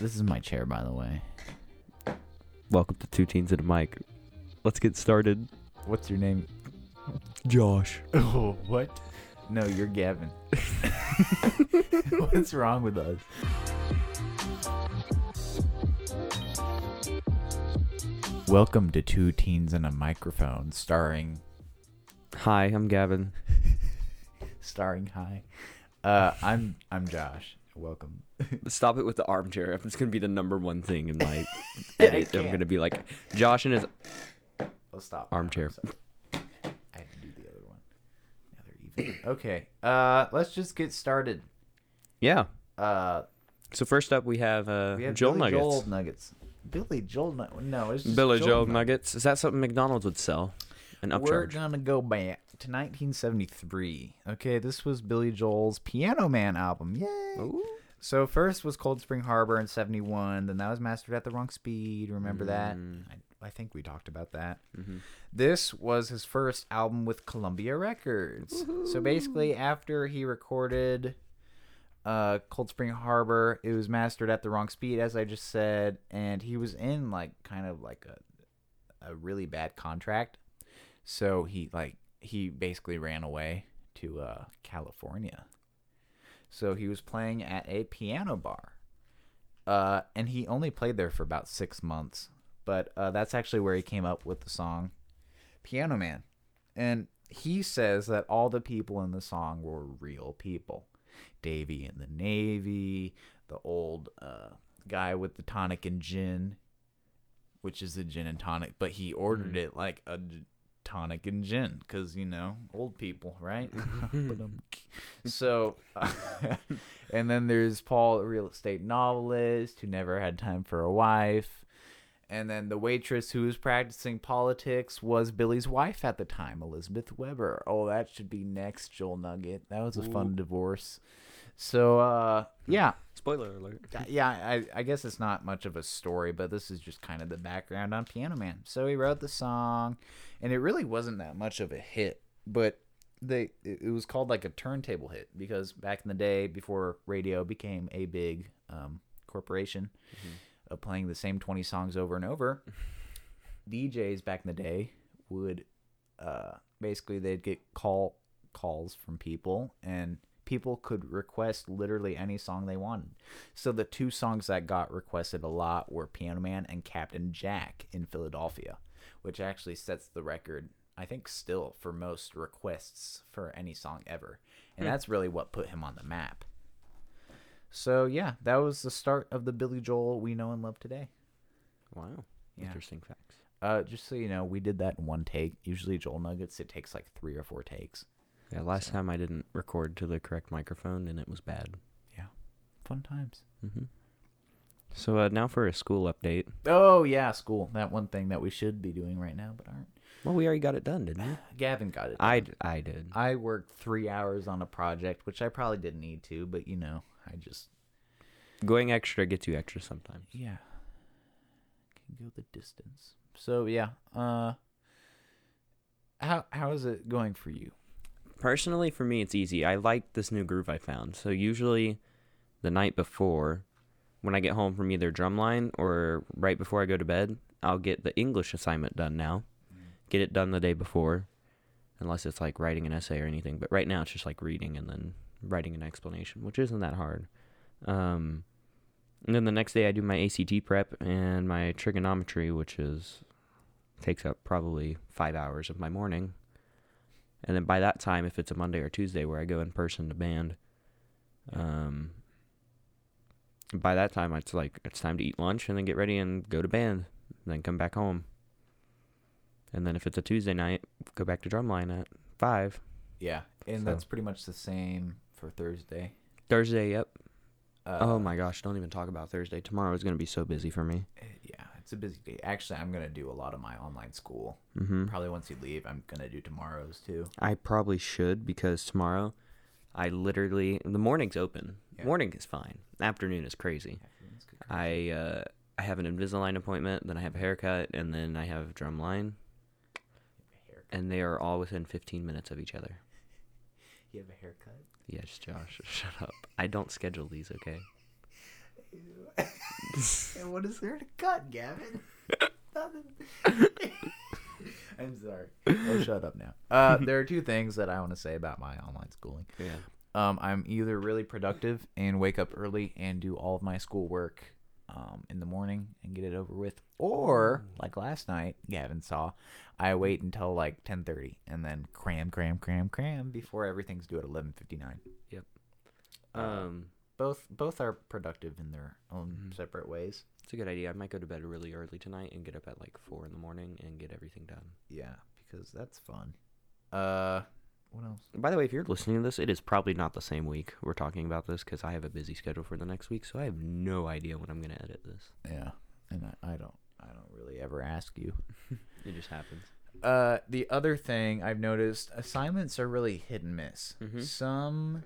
This is my chair, by the way. Welcome to Two Teens and a Mic. Let's get started. What's your name? Josh. Oh, what? No, you're Gavin. What's wrong with us? Welcome to Two Teens and a Microphone, starring Hi, I'm Gavin. starring hi. Uh, I'm I'm Josh. Welcome. Stop it with the armchair. It's gonna be the number one thing in my edit. I'm gonna be like Josh and his. I'll stop. Armchair. I have to do the other one. Now they're even. Okay. Uh, let's just get started. Yeah. Uh, So first up, we have uh, we have Joel Billy Nuggets. Joel Nuggets. Billy Joel No, it's just Billy Joel Nuggets. Nuggets. Is that something McDonald's would sell? An We're upcharge. gonna go back to 1973. Okay, this was Billy Joel's Piano Man album. Yay! Ooh. So first was Cold Spring Harbor in '71. Then that was mastered at the wrong speed. Remember that? Mm. I, I think we talked about that. Mhm. This was his first album with Columbia Records. So basically, after he recorded uh, Cold Spring Harbor, it was mastered at the wrong speed, as I just said, and he was in like kind of like a a really bad contract. So he like he basically ran away to uh, California. So he was playing at a piano bar. Uh, and he only played there for about six months. But uh, that's actually where he came up with the song Piano Man. And he says that all the people in the song were real people. Davy in the Navy, the old uh, guy with the tonic and gin, which is a gin and tonic, but he ordered it like a tonic and gin because, you know, old people, right? Mm-hmm. so, and then there's Paul, a real estate novelist who never had time for a wife. And then the waitress who was practicing politics was Billy's wife at the time, Elizabeth Weber. Oh, that should be next, Joel Nugget. That was a fun divorce. So, uh, yeah, Spoiler alert. uh, yeah, I, I guess it's not much of a story, but this is just kind of the background on Piano Man. So he wrote the song, and it really wasn't that much of a hit, but they it was called like a turntable hit because back in the day, before radio became a big um, corporation of playing the same twenty songs over and over, DJs back in the day would uh, basically they'd get call calls from people and people could request literally any song they wanted. So the two songs that got requested a lot were Piano Man and Captain Jack in Philadelphia, which actually sets the record I think still for most requests for any song ever. And that's really what put him on the map. So yeah, that was the start of the Billy Joel we know and love today. Wow. Yeah. Interesting facts. Uh, just so you know, we did that in one take. Usually, Joel Nuggets, it takes like three or four takes. Yeah. Last time I didn't record to the correct microphone and it was bad. Yeah, fun times. hmm So uh, now for a school update. Oh yeah, school. That one thing that we should be doing right now, but aren't. Well, we already got it done, didn't we? Gavin got it. I, done. d- I did. I worked three hours on a project, which I probably didn't need to, but you know, I just Going extra gets you extra sometimes. yeah can go the distance. So yeah, uh, how how is it going for you? Personally, for me, it's easy. I like this new groove I found. So usually, the night before, when I get home from either drumline or right before I go to bed, I'll get the English assignment done now. Get it done the day before, unless it's like writing an essay or anything. But right now, it's just like reading and then writing an explanation, which isn't that hard. Um, and then the next day, I do my ACT prep and my trigonometry, which is takes up probably five hours of my morning. And then by that time, if it's a Monday or Tuesday where I go in person to band, um, by that time it's like it's time to eat lunch and then get ready and go to band, and then come back home. And then if it's a Tuesday night, go back to drumline at five. Yeah, and So- that's pretty much the same for Thursday. Thursday, yep. Uh, oh my gosh, don't even talk about Thursday. Tomorrow is gonna be so busy for me. eh, Yeah, it's a busy day. Actually, I'm gonna do a lot of my online school. hmm Probably once you leave, I'm gonna do tomorrow's too. I probably should because tomorrow, I literally the morning's open. Yeah. Morning is fine. Afternoon is crazy. I uh, I have an Invisalign appointment, then I have a haircut, and then I have drumline, Haircut. and they are all within 15 minutes of each other. You have a haircut? Yes, Josh, shut up. I don't schedule these, okay? And what is there to cut, Gavin? Nothing. I'm sorry. Oh, shut up now. Uh, there are two things that I want to say about my online schooling. Yeah. Um, I'm either really productive and wake up early and do all of my schoolwork um, in the morning and get it over with, or like last night, Gavin saw, I wait until like 10:30 and then cram, cram, cram, cram before everything's due at 11:59. Yep. Um, Both both are productive in their own Mhm. separate ways. it's a good idea. I might go to bed really early tonight and get up at like four in the morning and get everything done. Yeah, because that's fun. Uh, what else? By the way, if you're listening to this, it is probably not the same week we're talking about this because I have a busy schedule for the next week, so I have no idea when I'm gonna edit this. Yeah, and I, I don't I don't really ever ask you. It just happens. Uh, the other thing I've noticed, assignments are really hit and miss. Mhm. Some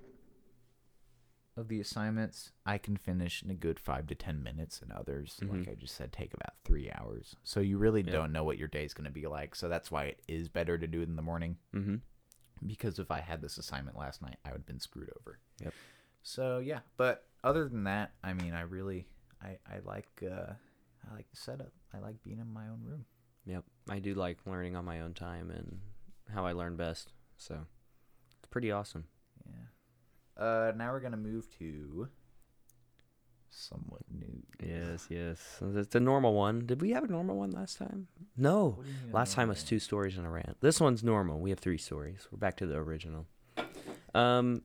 of the assignments I can finish in a good five to ten minutes, and others, like Mhm. I just said, take about three hours. So you really Yeah. don't know what your day is going to be like. So that's why it is better to do it in the morning. Mm-hmm. Because if I had this assignment last night, I would have been screwed over. Yep. So yeah, but other than that, I mean, I really, I, I like, uh, I like the setup. I like being in my own room. Yep. I do like learning on my own time and how I learn best. So it's pretty awesome. Yeah. Uh, now we're gonna move to somewhat new. Yes, yes. It's a normal one. Did we have a normal one last time? No. What do you mean a Last time was two stories and a rant. This one's normal. We have three stories. We're back to the original. Um,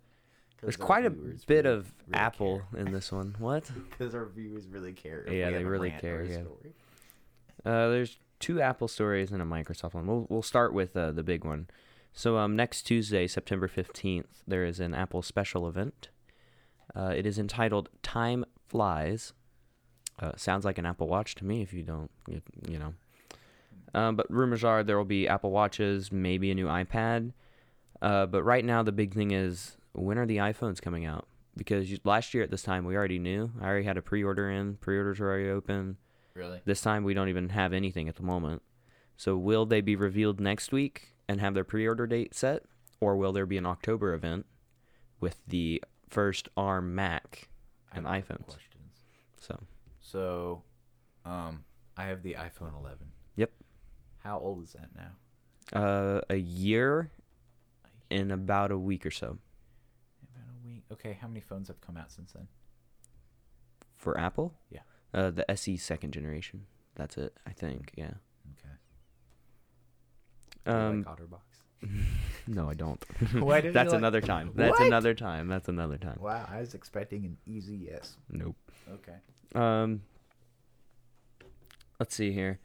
'Cause there's quite a bit really- of really Apple in this one. What? Because our viewers really care. Yeah, they really care, yeah. story. Uh, there's two Apple stories and a Microsoft one. We'll we'll start with uh, the big one. So um, next Tuesday, September fifteenth, there is an Apple special event. Uh, it is entitled "Time Flies." Uh, sounds like an Apple Watch to me. If you don't, you, you know. Um, but rumors are there will be Apple Watches, maybe a new iPad. Uh, but right now, the big thing is when are the iPhones coming out? Because you, last year at this time, we already knew. I already had a pre-order in. Pre-orders are already open. Really? This time we don't even have anything at the moment. So will they be revealed next week and have their pre-order date set, or will there be an October event with the first ARM Mac and iPhones? Questions. So So, um, I have the iPhone 11. Yep. How old is that now? uh, a year in about a week or so About a week. Okay, how many phones have come out since then? for Apple. Yeah. Uh, the SE second generation. That's it. I think. Yeah. Okay. Um. like OtterBox? no, I don't. Why did you That's like- another time. That's What? another time. That's another time. Wow, I was expecting an easy yes. Nope. Okay. Um, let's see here.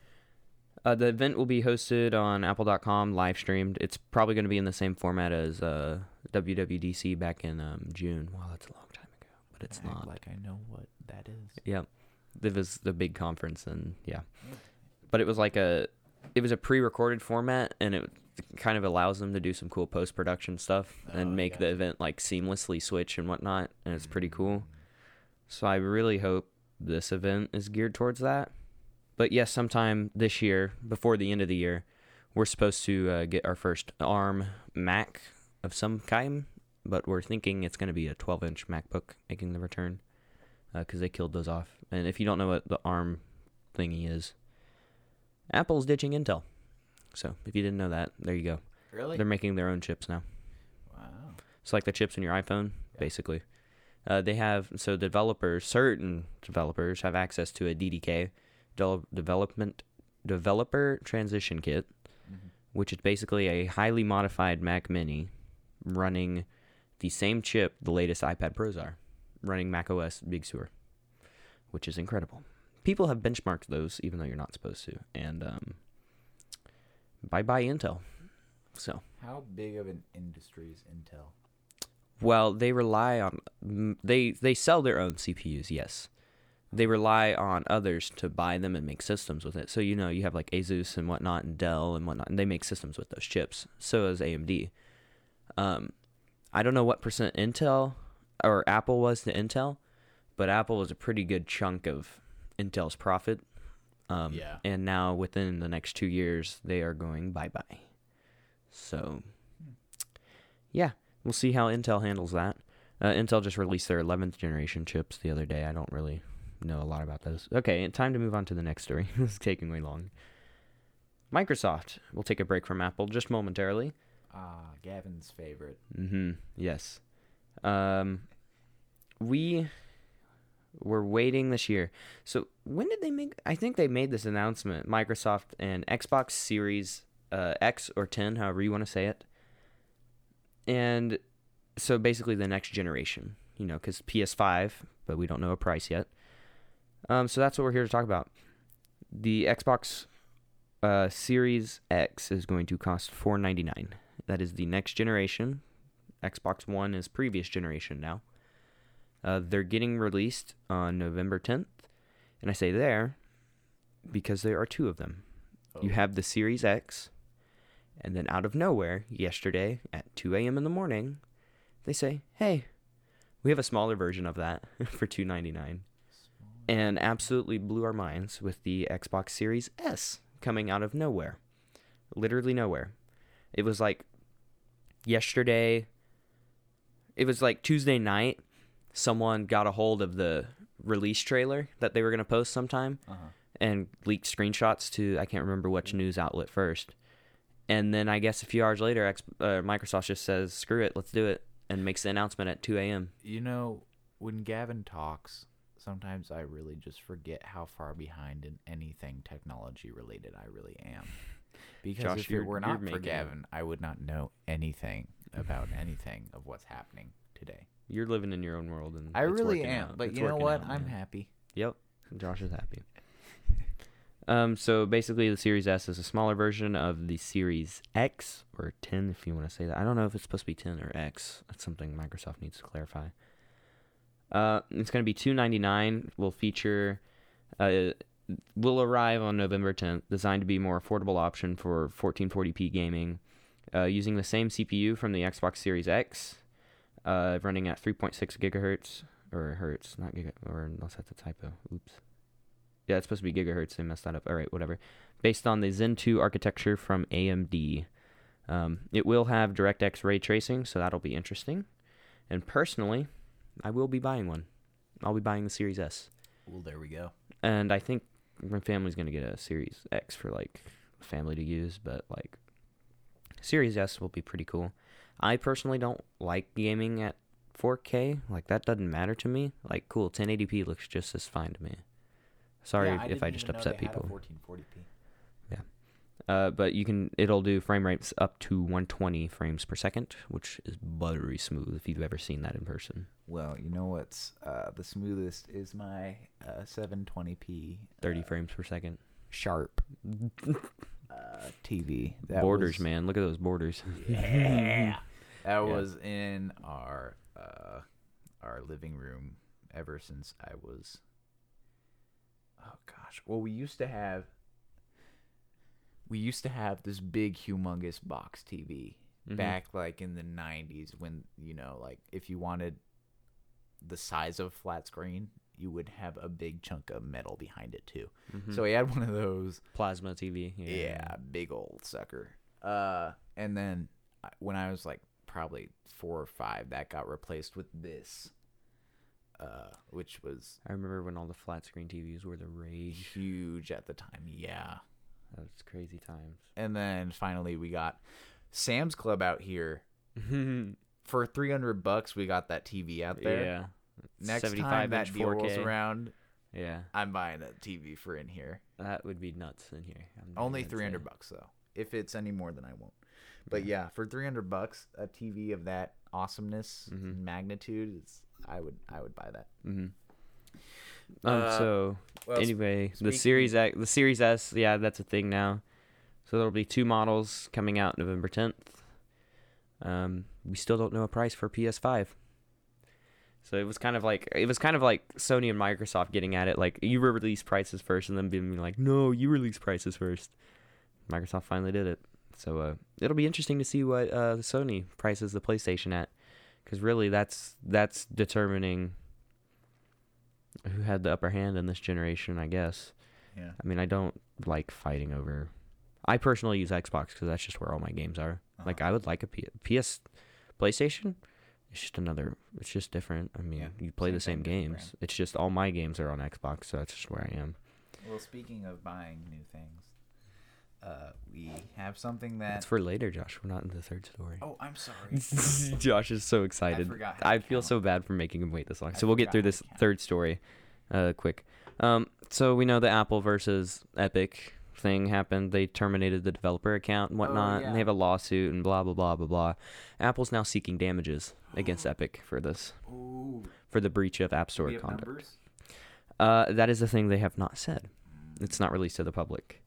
Uh, the event will be hosted on Apple.com, live streamed. It's probably going to be in the same format as uh, WWDC back in um, June. Wow, that's a long time ago, but it's not. Like I know what that is. Yeah, it was the big conference, and yeah, but it was like a, it was a pre-recorded format, and it kind of allows them to do some cool post-production stuff Oh, and make the event like seamlessly switch and whatnot, and it's pretty cool. Mm. So I really hope this event is geared towards that. But yes, sometime this year, before the end of the year, we're supposed to uh, get our first ARM Mac of some kind. But we're thinking it's going to be a 12-inch MacBook making the return because they killed those off. And if you don't know what the ARM thingy is, Apple's ditching Intel. So if you didn't know that, there you go. Really? They're making their own chips now. wow. It's like the chips in your iPhone, Yeah. basically. Uh, they have so developers, certain developers have access to a DTK, del- development developer transition kit, Mhm. which is basically a highly modified Mac Mini running the same chip the latest iPad Pros are, running Mac OS Big Sur, which is incredible. People have benchmarked those, even though you're not supposed to, and um, bye bye Intel. So. How big of an industry is Intel? Well, they rely on they they sell their own CPUs. Yes, they rely on others to buy them and make systems with it. So you know you have like Asus and whatnot and Dell and whatnot, and they make systems with those chips. So does AMD. Um, I don't know what percent Intel or Apple was to Intel, but Apple was a pretty good chunk of Intel's profit. Um, Yeah. And now within the next two years, they are going bye bye. So, yeah, we'll see how Intel handles that. Uh, Intel just released their 11th generation chips the other day. I don't really know a lot about those. Okay, time to move on to the next story. this is taking way long. Microsoft will take a break from Apple just momentarily. Ah, Gavin's favorite. Mm-hmm. Yes. Um, we were waiting this year. So when did they make? I think they made this announcement. Microsoft and Xbox Series uh, X or 10, however you want to say it. And so basically the next generation, you know, because PS5, but we don't know a price yet. Um, so that's what we're here to talk about. The Xbox uh, Series X is going to cost four ninety nine. That is the next generation. Xbox One is previous generation now. Uh, they're getting released on November 10th. And I say there because there are two of them. You Oh. have the Series X, and then out of nowhere, yesterday at 2 a.m. in the morning, they say, hey, we have a smaller version of that for 299 and absolutely blew our minds with the Xbox Series S coming out of nowhere. Literally nowhere. It was like yesterday, it was like Tuesday night, someone got a hold of the release trailer that they were going to post sometime Uh-huh. and leaked screenshots to, I can't remember which news outlet first. And then I guess a few hours later, X, uh, Microsoft just says, screw it, let's do it, and makes the announcement at 2 a.m. You know, when Gavin talks, sometimes I really just forget how far behind in anything technology related I really am. Because Josh, if it you're- were not for making it. Gavin, I would not know anything about anything of what's happening today. You're living in your own world, and I really am, out. but It's you know what? out, I'm happy. Yep, Josh is happy. Um, so basically, the Series S is a smaller version of the Series X or 10, if you want to say that. I don't know if it's supposed to be 10 or X. That's something Microsoft needs to clarify. Uh, it's going to be 299. Will feature, uh, will arrive on November 10th. Designed to be a more affordable option for 1440p gaming, uh, using the same CPU from the Xbox Series X, uh, running at 3.6 gigahertz or hertz, not giga, or unless that's a typo. Oops. Yeah, it's supposed to be gigahertz. They messed that up. All right, whatever. Based on the Zen 2 architecture from AMD. Um, it will have DirectX ray tracing, so that'll be interesting. And personally, I will be buying one. I'll be buying the Series S. Well, there we go. And I think my family's going to get a Series X for like family to use, but like Series S will be pretty cool. I personally don't like gaming at 4K. Like that doesn't matter to me. Like cool, 1080p looks just as fine to me. Sorry Yeah, if I just upset they had a people. 1440p. Yeah. Uh, but you can it'll do frame rates up to 120 frames per second, which is buttery smooth if you've ever seen that in person. Well, you know what's uh, the smoothest is my uh, 720p 30 uh, frames per second. sharp uh, TV. That borders, was- man. Look at those borders. Yeah. That Yeah. was in our uh, our living room ever since I was. Oh gosh. Well, we used to have. We used to have this big, humongous box TV Mhm. back like in the '90s when you know, like if you wanted the size of flat screen, you would have a big chunk of metal behind it too. Mhm. So we had one of those. plasma TV. Yeah. Yeah, big old sucker. Uh, and then when I was like probably four or five, that got replaced with this, uh, which was I remember when all the flat screen TVs were the rage. huge at the time. Yeah. That was crazy times. And then finally we got Sam's Club out here for three hundred bucks. We got that TV out there. Yeah. Next 75 time that deal rolls 4K. around, Yeah. I'm buying a TV for in here. That would be nuts in here. Only three hundred bucks though. If it's any more, than I won't. But yeah, for three hundred bucks, a TV of that awesomeness Mhm. and magnitude, is I would I would buy that. Mhm. Um. Uh, so Well, s- anyway, the Series X, the Series S, yeah, that's a thing now. So there'll be two models coming out November 10th. Um, we still don't know a price for PS5. So it was kind of like it was kind of like Sony and Microsoft getting at it, like you release prices first, and then being like, no, you release prices first. Microsoft finally did it, so uh, it'll be interesting to see what uh, Sony prices the PlayStation at, because really that's that's determining who had the upper hand in this generation, I guess. yeah. I mean, I don't like fighting over. I personally use Xbox because that's just where all my games are. Like, Uh-huh. I would like a P- PS, PlayStation It's just another. It's just different. I mean, Yeah, you play same the same games. brand. It's just all my games are on Xbox, so that's just where I am. Well, speaking of buying new things, uh, we have something that. That's for later, Josh. We're not in the third story. oh, I'm sorry. Josh is so excited. I, forgot I, feel count. so bad for making him wait this long. I so we'll get through this third story, uh, quick. Um, so we know the Apple versus Epic thing happened. They terminated the developer account and whatnot, and Oh, yeah. they have a lawsuit and blah blah blah blah blah. Apple's now seeking damages against Epic for this, Ooh, for the breach of App Store conduct. Uh, that is the thing they have not said. It's not released to the public.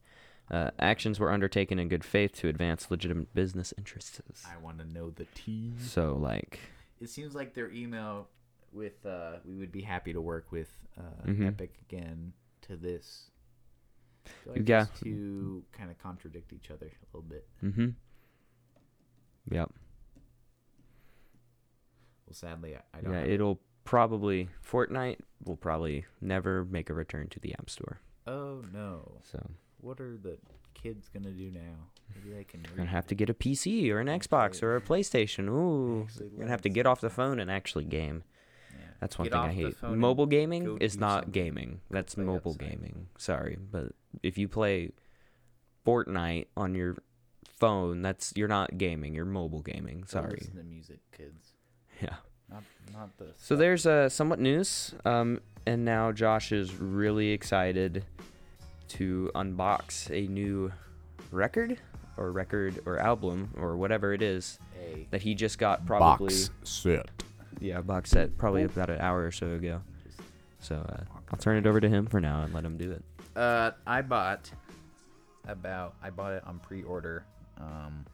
Uh, actions were undertaken in good faith to advance legitimate business interests. I want to know the T. So, like, It seems like their email with uh, we would be happy to work with uh, Mhm. Epic again to this. Like Yeah. To kind of contradict each other a little bit. mm-hmm. Yep. Well, sadly, I, don't. Yeah, it'll probably Fortnite will probably never make a return to the App Store. oh no! So What are the kids gonna do now? Maybe they can. you're gonna have to get a PC or an Xbox or a PlayStation. Ooh, you're gonna have to get off the phone and actually game. Yeah. That's one Get thing I hate. Mobile gaming is not something. gaming. That's mobile outside. gaming. Sorry, but if you play Fortnite on your phone, that's you're not gaming. You're mobile gaming. Sorry. Listen to music, kids. Yeah. Not not the. So there's uh, somewhat news, um, and now Josh is really excited to unbox a new record or record or album or whatever it is a that he just got probably box set. yeah box set probably about an hour or so ago. So uh, I'll turn it over to him for now and let him do it. Uh, I bought about I bought it on pre-order. Um,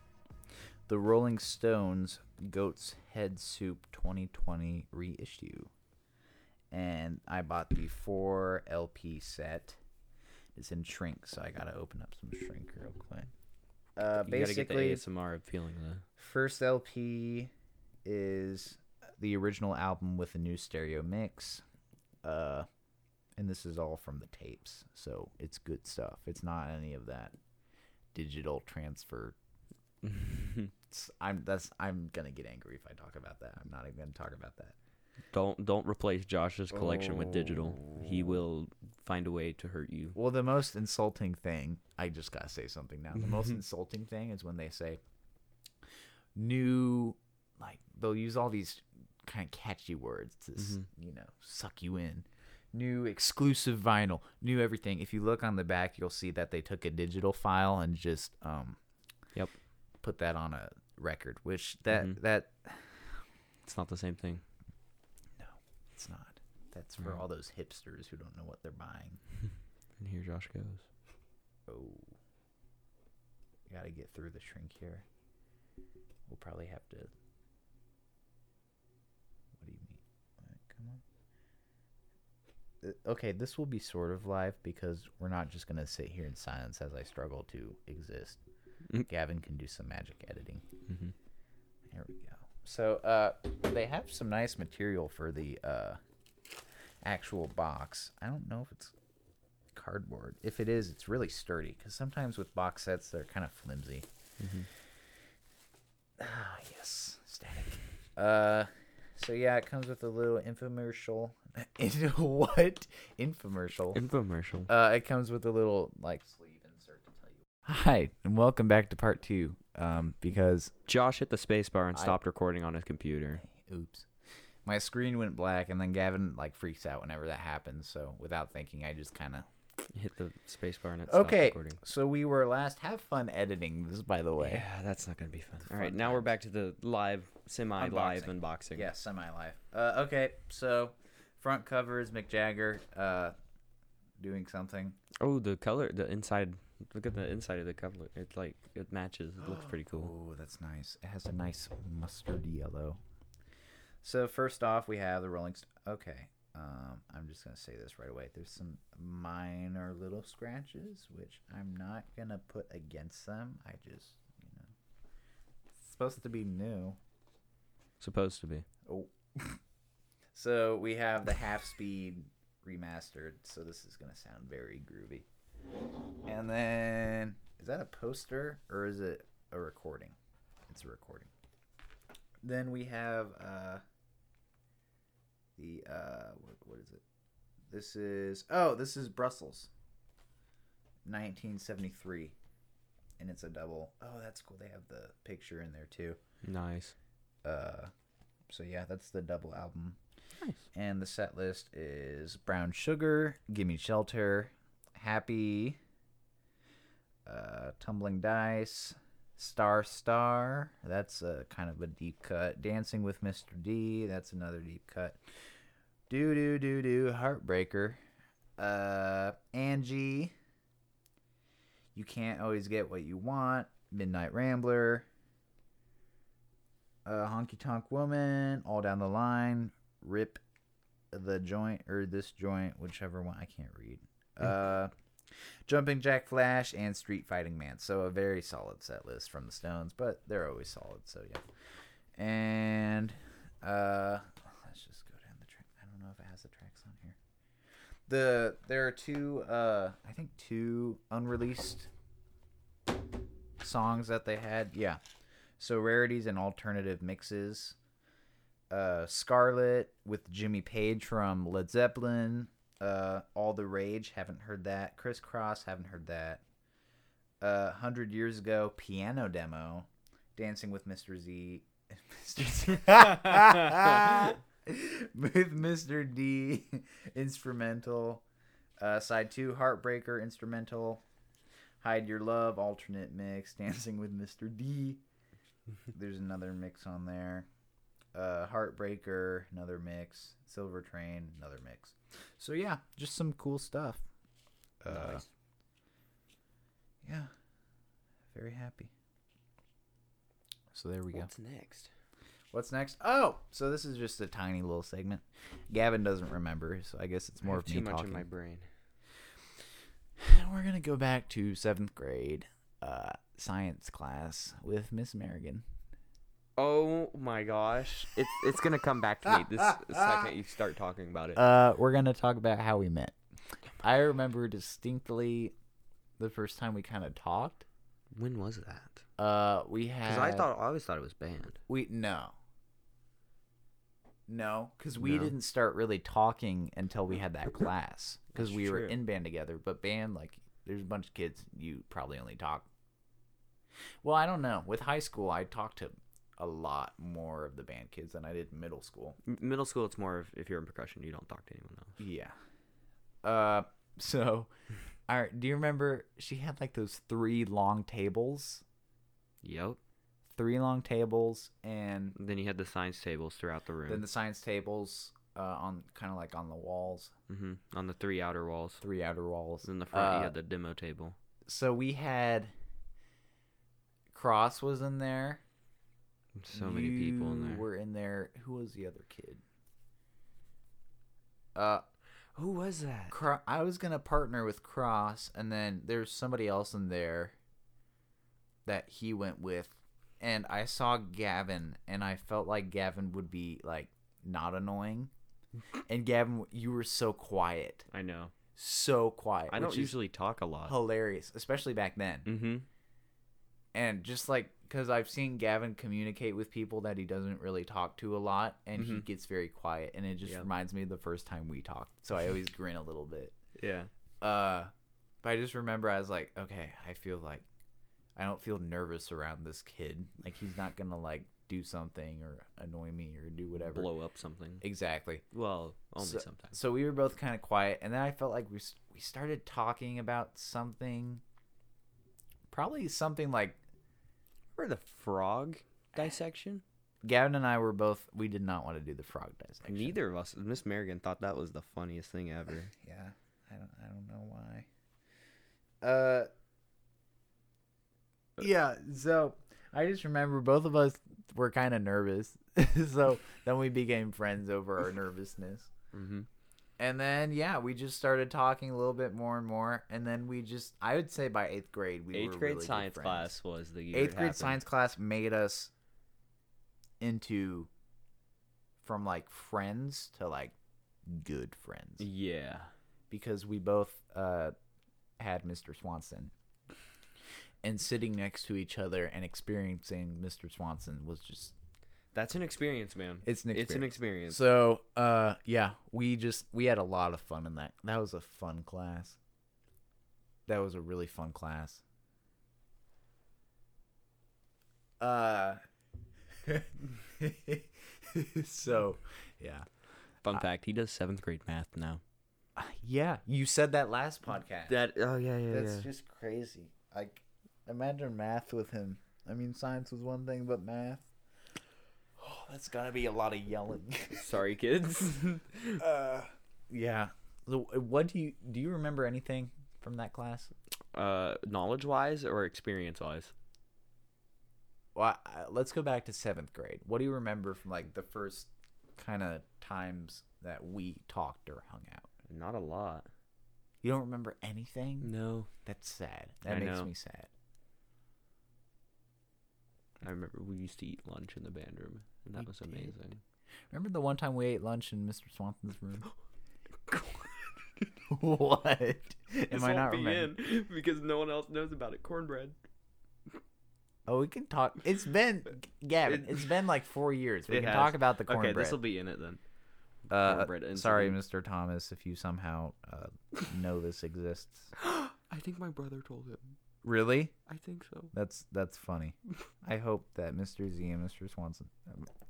the Rolling Stones Goat's Head Soup 2020 reissue, and I bought the four LP set. It's in shrink, so I gotta open up some shrink real quick. Uh, You gotta get the basically, ASMR of feeling the First LP is the original album with a new stereo mix. Uh and this is all from the tapes. So it's good stuff. It's not any of that digital transfer. I'm that's I'm going to get angry if I talk about that. I'm not even going to talk about that. don't don't replace Josh's collection with digital. He Oh. will find a way to hurt you. Well, the most insulting thing, I just got to say something now. The most insulting thing is when they say new like they'll use all these kind of catchy words to s Mhm. you know suck you in new exclusive vinyl new everything if you look on the back you'll see that they took a digital file and just um Yep. put that on a record which that Mhm. that It's not the same thing. no it's not that's for Right. all those hipsters who don't know what they're buying And here Josh goes. Oh. Got to get through the shrink here. We'll probably have to. What do you mean? Come on. Uh, okay, this will be sort of live because we're not just going to sit here in silence as I struggle to exist. Mm. Gavin can do some magic editing. hmm There we go. So, uh, they have some nice material for the uh, actual box. I don't know if it's cardboard. If it is, it's really sturdy because sometimes with box sets they're kind of flimsy. hmm Ah, yes, static. Uh, so yeah, it comes with a little infomercial. What infomercial? Infomercial. Uh, it comes with a little like sleeve insert to tell you. Hi, and welcome back to part two. Um, because Josh hit the space bar and I- stopped recording on his computer. oops, my screen went black, and then Gavin like freaks out whenever that happens. So without thinking, I just kind of Hit the space bar and it stopped okay. recording. So we were last. Have fun editing this, by the way. Yeah, that's not gonna be fun. It's All right, fun now we're back to the live, semi-live unboxing. Yeah, semi live. Uh, okay, so front cover is Mick Jagger uh, doing something. Oh, the color, the inside. Look at the inside of the cover. It like it matches. It looks pretty cool. Oh, that's nice. It has a nice mustard yellow. So first off, we have the Rolling. St- okay, um, I'm just gonna say this right away. There's some minor little scratches, which I'm not gonna put against them. I just, you know, it's supposed to be new. Supposed to be. Oh. so we have the half speed remastered. So this is gonna sound very groovy. And then is that a poster or is it a recording? It's a recording. then we have uh, the uh, what, what is it? This is oh, this is Brussels, 1973, and it's a double. Oh, that's cool. They have the picture in there too. Nice. Uh, so yeah, that's the double album. Nice. And the set list is Brown Sugar, Gimme Shelter, Happy, uh, Tumbling Dice, Star Star. That's a kind of a deep cut. Dancing with Mr. D. That's another deep cut. Do do do do. Heartbreaker. Uh, Angie. You can't always get what you want. Midnight Rambler. Uh, Honky Tonk Woman. All down the line. Rip the joint or this joint, whichever one I can't read. Uh, Jumping Jack Flash and Street Fighting Man. So a very solid set list from the Stones, but they're always solid. So yeah. And uh, let's just go down the track. I don't know if it has the tracks on here. The there are two uh I think two unreleased songs that they had. Yeah. So rarities and alternative mixes. Uh, Scarlet with Jimmy Page from Led Zeppelin. Uh, All the Rage, haven't heard that. Criss Cross, haven't heard that. Uh, Hundred Years Ago, piano demo. Dancing with Mr. Z. Mr. Z. with Mr. D. Instrumental. Uh, side two, Heartbreaker instrumental. Hide Your Love alternate mix. Dancing with Mr. D. There's another mix on there. Uh, Heartbreaker, another mix. Silver Train, another mix. So yeah, just some cool stuff. Uh, nice. Yeah, very happy. So there we go. What's next? What's next? Oh, so this is just a tiny little segment. Gavin doesn't remember, so I guess it's more of me too much talking. in my brain. We're gonna go back to seventh grade uh, science class with Miss Merrigan. Oh my gosh, it's it's gonna come back to me this second you start talking about it. Uh, we're gonna talk about how we met. I remember distinctly the first time we kind of talked. when was that? Uh, we had. Because I thought I always thought it was banned. we no. No, because we No. didn't start really talking until we had that class. Because That's we were true. in band together, but band like there's a bunch of kids you probably only talk. Well, I don't know. With high school, I talked to a lot more of the band kids than I did in middle school. M- middle school, it's more of if you're in percussion, you don't talk to anyone else. Yeah. Uh, so, all right. Do you remember she had like those three long tables? Yep. Three long tables, and Then you had the science tables throughout the room. then the science tables uh, on kind of like on the walls, hmm On the three outer walls. three outer walls. In the front, Uh, you had the demo table. So we had Cross was in there. So many people in there. Were in there. Who was the other kid? Uh, Who was that? Cro- I was gonna partner with Cross, and then there's somebody else in there that he went with, and I saw Gavin, and I felt like Gavin would be like not annoying, and Gavin, you were so quiet, I know. so quiet. I don't usually talk a lot. hilarious, especially back then, Mm-hmm. and just like because I've seen Gavin communicate with people that he doesn't really talk to a lot, and he Mhm. gets very quiet, and it just Yep. reminds me of the first time we talked, so I always grin a little bit. Yeah. Uh, but I just remember I was like, okay, I feel like I don't feel nervous around this kid. Like he's not gonna like do something or annoy me or do whatever. Blow up something. Exactly. Well, only So- sometimes. So we were both kind of quiet, and then I felt like we we started talking about something. Probably something like Remember the frog dissection? Gavin and I were both. We did not want to do the frog dissection. Neither of us. Miss Merrigan thought that was the funniest thing ever. Yeah, I don't. I don't know why. Uh. Yeah. So I just remember both of us were kind of nervous. so then we became friends over our nervousness. Mm-hmm. And then yeah, we just started talking a little bit more and more. And then we just I would say by eighth grade we Eighth grade really science class was the year. Eighth grade happened. science class made us into from like friends to like good friends Yeah. because we both uh, had Mr. Swanson. And sitting next to each other and experiencing Mr. Swanson was just That's an experience, man. It's an It's an experience. experience. So, uh, yeah, we just we had a lot of fun in that. That was a fun class. That was a really fun class. Uh, so, yeah, Fun fact: He does seventh grade math now. yeah. You said that last podcast. That oh yeah yeah That's just crazy. Like, imagine math with him. I mean, science was one thing, but math. Oh, that's gotta be a lot of yelling. Sorry, kids. uh, yeah. So, uh, what do you do? You remember anything from that class? uh, knowledge wise or experience wise? Well, I, let's go back to seventh grade. What do you remember from like the first kind of times that we talked or hung out? Not a lot. You don't remember anything? No, That's sad. That I makes know. me sad. I remember we used to eat lunch in the band room, and that We was did. amazing. Remember the one time we ate lunch in Mr. Swanson's room? what? Am I not remembering? because no one else knows about it. Cornbread. Oh, we can talk. It's been Gavin. It- It's been like four years. We can has. talk about the cornbread. Okay, this will be in it then. uh, cornbread sorry. Mr. Thomas, if you somehow uh, know this exists. I think my brother told him. Really? I think so. That's that's funny. I hope that Mr. Z and Mr. Swanson.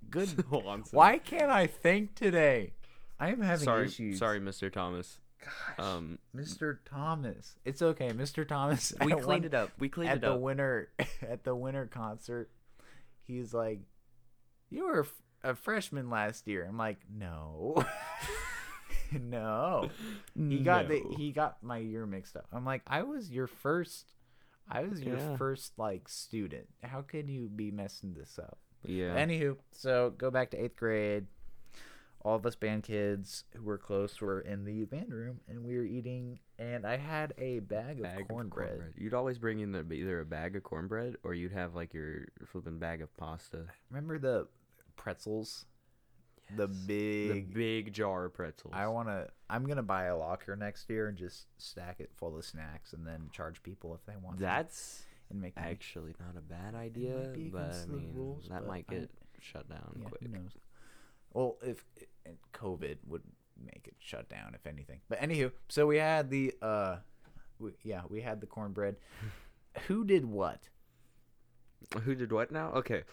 Good. Hold on. Why can't I think today? I am having Sorry, issues. sorry, Mr. Thomas. Gosh, Um, Mr. Thomas. It's okay, Mr. Thomas. we cleaned one- it up. We cleaned it up at the winter at the winter concert. He's like, "You were a freshman last year." I'm like, "No, no." He got the he got my year mixed up. I'm like, "I was your first." I was your Yeah. first like student. How could you be messing this up? Yeah. Anywho, so go back to eighth grade. All of us band kids who were close were in the band room, and we were eating. And I had a bag of Bag of cornbread. You'd always bring in the, either a bag of cornbread or you'd have like your flipping bag of pasta. Remember the pretzels? The big. The big jar of pretzels. I wanna. I'm gonna buy a locker next year and just stack it full of snacks, and then charge people if they want. That's and make actually not a bad idea, but I mean rules, that might I- get shut down Yeah, quick. who knows? Well, if COVID would make it shut down, if anything. But anywho, so we had the uh, we, yeah, we had the cornbread. Who did what? Who did what now? Okay,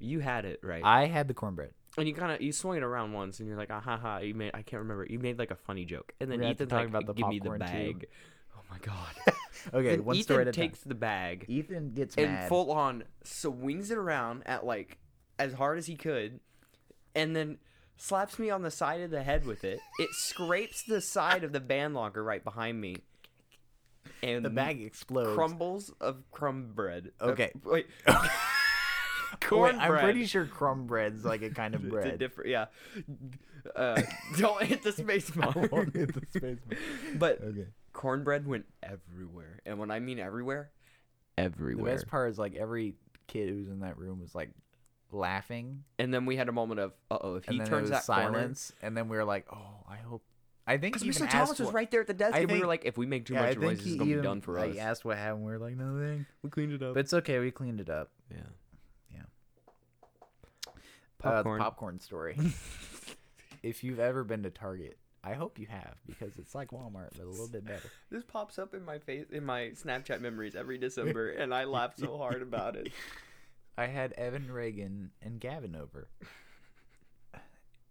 you had it right, I had the cornbread. and you kind of you swung it around once, and you're like, ah ha ha. You made I can't remember. You made like a funny joke, and then We have to Ethan's talk like, about the give me the popcorn, too. bag. Oh my god. Okay, Then one Ethan story at a takes the bag. Ethan gets and mad. full on swings it around at like as hard as he could and then slaps me on the side of the head with it it scrapes the side of the band locker right behind me and the bag explodes. crumbles of crumb bread Uh, Okay. wait Wait, cornbread I'm pretty sure crumb bread's like a kind of it's a bread. different yeah uh, don't hit the space bar won't hit the space bar. but okay. cornbread went everywhere and when i mean everywhere everywhere. The best part is like every kid who's in that room was like laughing, and then we had a moment of uh-oh if he turns that corner silence, and then we were like, "Oh, I hope." I think Because Mr. Thomas asked was what- right there at the desk, I and we were like, if we make too Yeah, much noise, is gonna even be done for us. asked what happened. We are like, "Nothing," We cleaned it up. but it's okay. We cleaned it up. Yeah. Popcorn. Uh, popcorn story. if you've ever been to Target, I hope you have because it's like Walmart but a little bit better. This pops up in my face in my Snapchat memories every December, and I laugh so hard about it. I had Evan Reagan and Gavin over.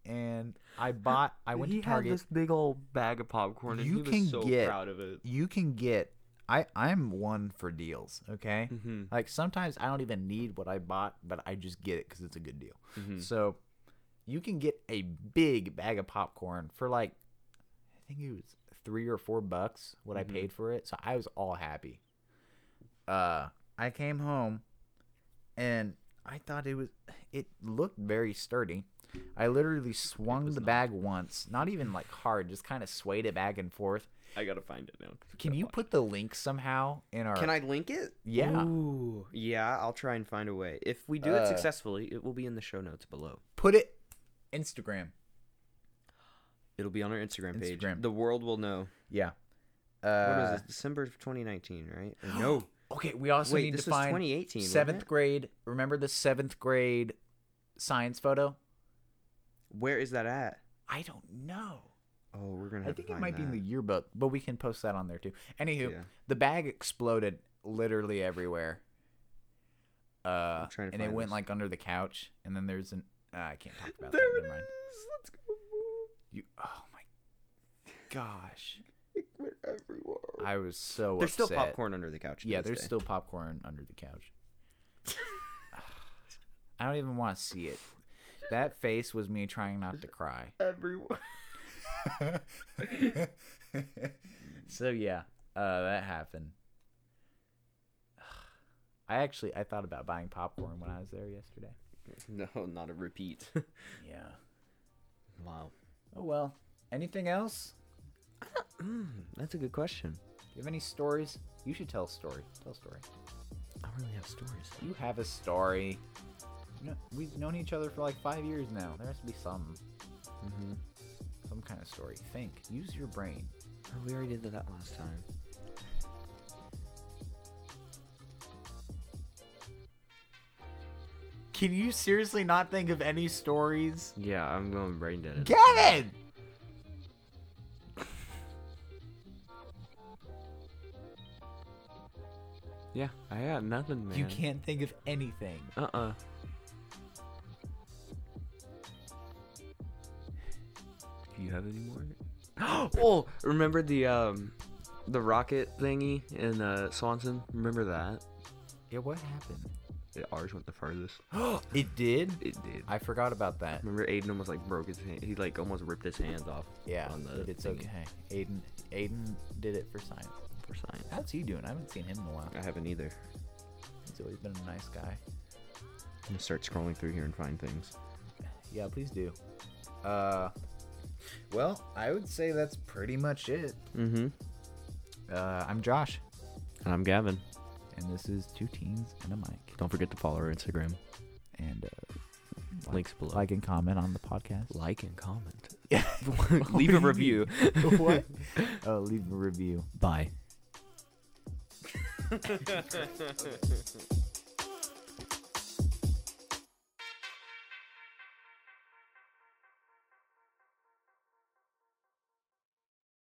And I bought I went he to Target. had this big old bag of popcorn, and You he was can so get- proud of it. You can get I I'm one for deals, okay? Mm-hmm. Like sometimes I don't even need what I bought, but I just get it cuz it's a good deal. Mhm. So you can get a big bag of popcorn for like I think it was 3 or 4 bucks what Mhm. I paid for it. So I was all happy. Uh I came home and I thought it was it looked very sturdy. I literally swung was the not. bag once, not even like hard, just kind of swayed it back and forth. I gotta find it now. Can you put the link somehow in our Can I link it? Yeah. Ooh, yeah, I'll try and find a way. If we do it Uh, successfully, it will be in the show notes below. put it Instagram? It'll be on our Instagram page. Instagram. The world will know. Yeah. What Uh, was it? December of 2019, right? No. Okay, we also Wait, need this to find 2018. seventh grade. Remember the seventh grade science photo. Where is that at? I don't know. Oh, we're gonna. I think it might be in the yearbook, but we can post that on there too. Anywho, Yeah. the bag exploded literally everywhere. Uh, trying to and it find went this. like under the couch, and then there's an. Uh, I can't talk about There that. it Never mind. Let's go. You. Oh my gosh, It everywhere. I was so. There's still popcorn under the couch. to Yeah, this there's day. still popcorn under the couch. I don't even want to see it. That face was me trying not to cry. everywhere. so yeah, uh, that happened. I actually I thought about buying popcorn when I was there yesterday. No, not a repeat. Yeah. wow. Oh well. Anything else? Mm, that's a good question. Do you have any stories? You should tell a story. Tell a story. I don't really have stories. You have a story. You know, we've known each other for like five years now. There has to be some, Mm-hmm. some kind of story. Think. Use your brain. Oh, we already did that last time. Can you seriously not think of any stories? Yeah, I'm going brain dead. Kevin! Yeah, I got nothing, man. You can't think of anything. Uh-uh. Do you have any more? oh, remember the um, the rocket thingy in uh, Swanson? Remember that? Yeah, what happened? Yeah, ours went the farthest. it did? It did. I forgot about that. remember Aiden almost like broke his hand. He like almost ripped his hands off. Yeah, on the it's thingy okay. Aiden, Aiden did it for science. For science. How's he doing? I haven't seen him in a while. I haven't either. He's always been a nice guy. I'm gonna start scrolling through here and find things. Yeah, please do. Uh, well, I would say that's pretty much it. Mm-hmm. Uh, I'm Josh, And I'm Gavin. and this is Two Teens and a Mic. Don't forget to follow our Instagram. And uh, like- Links below. like and comment on the podcast. like and comment. Yeah. Leave a What do you review. what? Oh, leave a review. Bye. Ha ha ha ha ha ha.